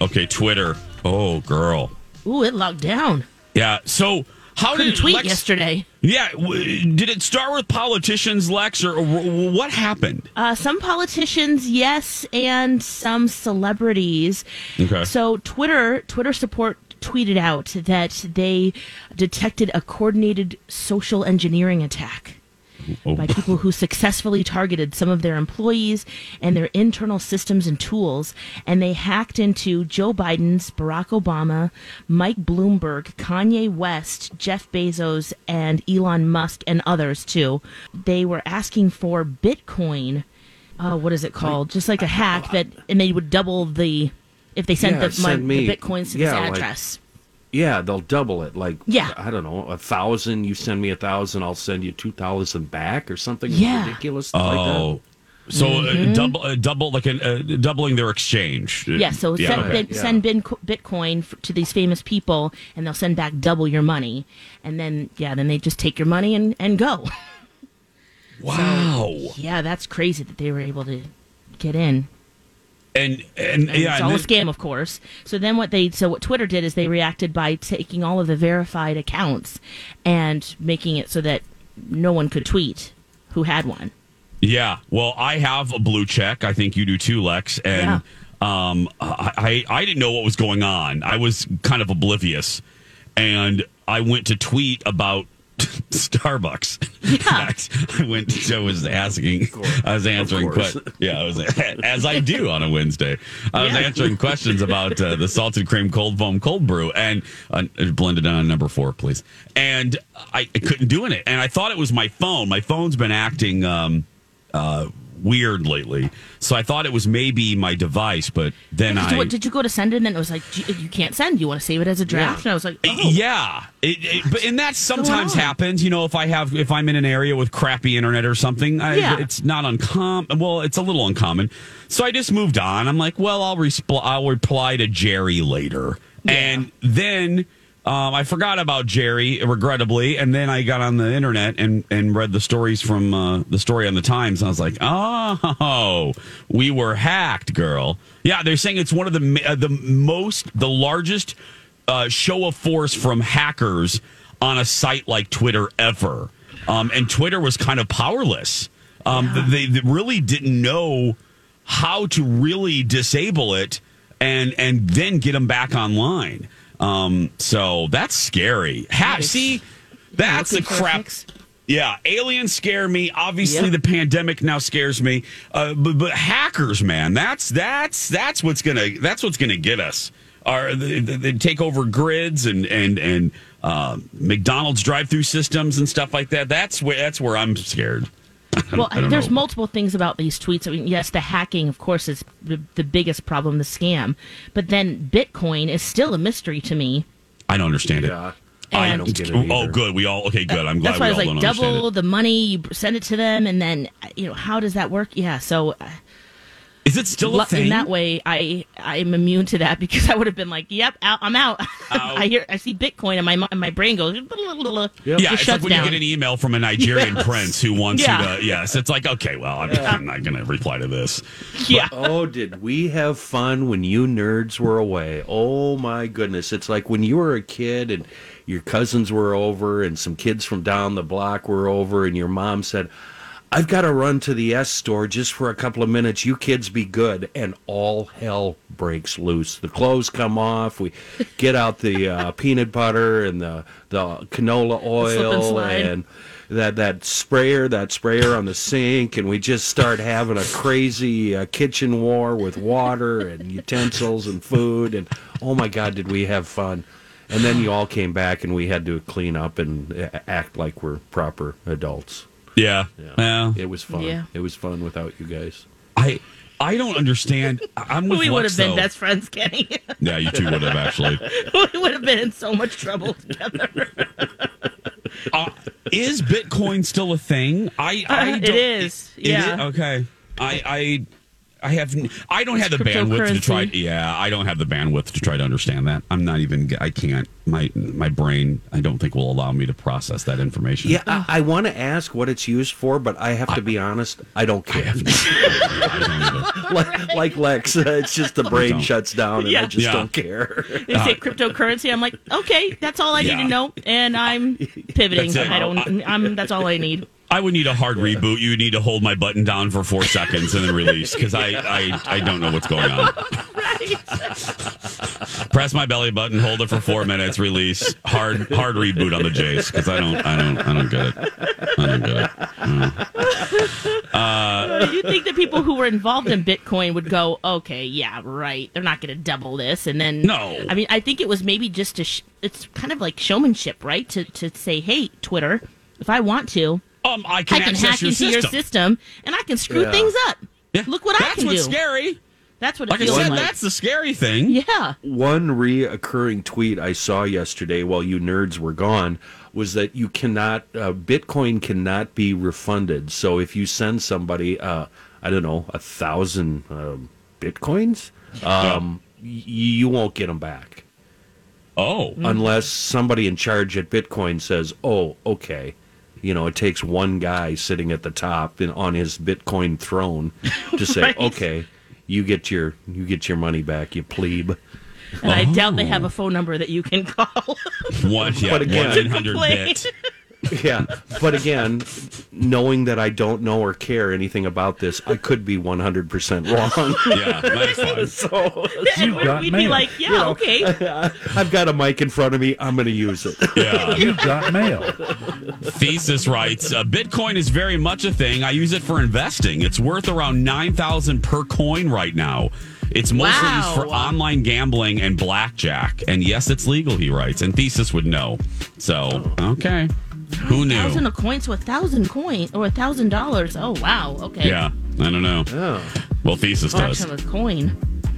Okay, Twitter. Oh, girl. Ooh, it locked down. Yeah. So how Couldn't did tweet Lex- yesterday. Yeah. w- Did it start with politicians, Lex, or, or what happened? Uh, some politicians, yes, and some celebrities. Okay. So Twitter, Twitter support tweeted out that they detected a coordinated social engineering attack. Oh. by people who successfully targeted some of their employees and their internal systems and tools. And they hacked into Joe Biden's, Barack Obama, Mike Bloomberg, Kanye West, Jeff Bezos, and Elon Musk, and others too. They were asking for Bitcoin. Uh, what is it called? Just like a hack that, and they would double the if they sent Yeah, the, my, send me- the bitcoins to yeah, this like- address. Yeah, they'll double it. Like, Yeah. I don't know, a thousand. You send me a thousand, I'll send you two thousand back, or something Yeah. ridiculous like Oh. So uh, double, uh, double, like an, uh, doubling their exchange. Yeah, so send, okay. bin, yeah. send bin, Bitcoin f- to these famous people, and they'll send back double your money, and then yeah, then they just take your money and, and go. Wow. yeah, that's crazy that they were able to get in. And and, And yeah, it's all a scam, of course. So then what they so what Twitter did is they reacted by taking all of the verified accounts and making it so that no one could tweet who had one. Yeah. Well, I have a blue check. I think you do too, Lex. And um, I, I I didn't know what was going on. I was kind of oblivious, and I went to tweet about Starbucks. Yeah. I went. I was asking. I was answering. course. Que- yeah, I was as I do on a Wednesday. I was Yeah. answering questions about uh, the salted cream cold foam cold brew and uh, blended on number four, please. And I, I couldn't do it, and I thought it was my phone. My phone's been acting. Um, uh, weird lately. So I thought it was maybe my device, but then I. did you go to send it and it was like you, can't send. You want to save it as a draft? And I was like, oh. Yeah, it, it, but and that sometimes happens. You know, if I have if I'm in an area with crappy internet or something, I, Yeah. it's not uncommon. Well, it's a little uncommon. So I just moved on. I'm like, well, I'll respl- I'll reply to Jerry later, and then. Um, I forgot about Jerry, regrettably, and then I got on the internet and, and read the stories from uh, the story on the Times, and I was like, "Oh, we were hacked, girl." Yeah, they're saying it's one of the uh, the most, the largest uh, show of force from hackers on a site like Twitter ever. Um, and Twitter was kind of powerless. Um, they, they really didn't know how to really disable it and and then get them back online. Um, so that's scary. Ha- see, that's the crap. fix. Yeah, aliens scare me. Obviously, Yep. the pandemic now scares me. Uh, but, but hackers, man, that's that's that's what's gonna that's what's gonna get us. Are they, they they take over grids and and and uh, McDonald's drive-through systems and stuff like that? That's where that's where I'm scared. Well, I there's know. multiple things about these tweets. I mean, yes, the hacking, of course, is the, the biggest problem, the scam. But then Bitcoin is still a mystery to me. I don't understand it. Yeah. I don't get it Oh, good. We all okay. Good. I'm glad That's why we I was don't like, double the money, you send it to them, and then you know how does that work? Yeah, so uh, Is it still a thing? in that way, I I'm immune to that because I would have been like, yep, out, I'm out. I hear I see Bitcoin, and my and my brain goes, Yep. Yeah, just it's like when down. you get an email from a Nigerian Yes. prince who wants Yeah. you to. Yes, it's like okay, well, I'm, I'm not going to reply to this. yeah. Oh, did we have fun when you nerds were away? Oh my goodness. It's like when you were a kid and your cousins were over and some kids from down the block were over and your mom said, I've got to run to the S store just for a couple of minutes. You kids be good. And all hell breaks loose. The clothes come off. We get out the uh, peanut butter and the, the canola oil slide. and that, that sprayer, that sprayer on the sink. And we just start having a crazy uh, kitchen war with water and utensils and food. And oh my God, did we have fun. And then you all came back and we had to clean up and uh, act like we're proper adults. Yeah. Yeah. It was fun. Yeah. It was fun without you guys. I I don't understand. I'm with we would Lex, have been though. best friends, Kenny. Yeah, you two would have actually. we would have been in so much trouble together. Uh, is Bitcoin still a thing? I, I Uh, don't- is, it yeah. is? Okay. I I I have n- I don't have the bandwidth to try. Yeah, I don't have the bandwidth to try to understand that. I'm not even. I can't. My my brain. I don't think will allow me to process that information. Yeah, I, I want to ask what it's used for, but I have to be honest. I don't care. I don't like, like Lex, uh, it's just the brain shuts down, and I just Yeah. don't care. They say cryptocurrency. I'm like, okay, that's all I need to know, and I'm pivoting. I don't. I'm. That's all I need. I would need a hard reboot. You would need to hold my button down for four seconds and then release because I, I I don't know what's going on. right. Press my belly button, hold it for four minutes, release. Hard hard reboot on the Jace because I don't I don't I don't get it. I don't get it. Uh, you think the people who were involved in Bitcoin would go, okay, yeah, right. They're not going to double this, and then No. I mean, I think it was maybe just to. Sh- it's kind of like showmanship, right? To to say, hey, Twitter, if I want to, Um, I can, I can hack your into system. your system and I can screw Yeah. things up. Yeah. Look what I can do. That's what's do. scary. That's what it Like I said, like. that's the scary thing. yeah. One reoccurring tweet I saw yesterday while you nerds were gone was that you cannot, uh, Bitcoin cannot be refunded. So if you send somebody, uh, I don't know, a thousand um, Bitcoins, um, y- you won't get them back. Oh, unless somebody in charge at Bitcoin says, "Oh, okay." You know, it takes one guy sitting at the top and on his Bitcoin throne to say, Right. "Okay, you get your you get your money back, you plebe." And I doubt they Oh. have a phone number that you can call. one yeah, But one eight hundred Complain. bit. yeah, but again, knowing that I don't know or care anything about this, I could be one hundred percent wrong. Yeah, that's fine. so And got we'd be like, yeah, okay. I've got a mic in front of me. I'm going to use it. Yeah. You've got mail. Thesis writes, uh, Bitcoin is very much a thing. I use it for investing. It's worth around 9000 per coin right now. It's mostly Wow. used for online gambling and blackjack. And yes, it's legal, he writes. And Thesis would know. So, okay. Who knew? thousand a coin, so a thousand coin or a thousand dollars. Oh wow, okay. Yeah, I don't know. Oh. Well, Thesis Fraction does. of a coin.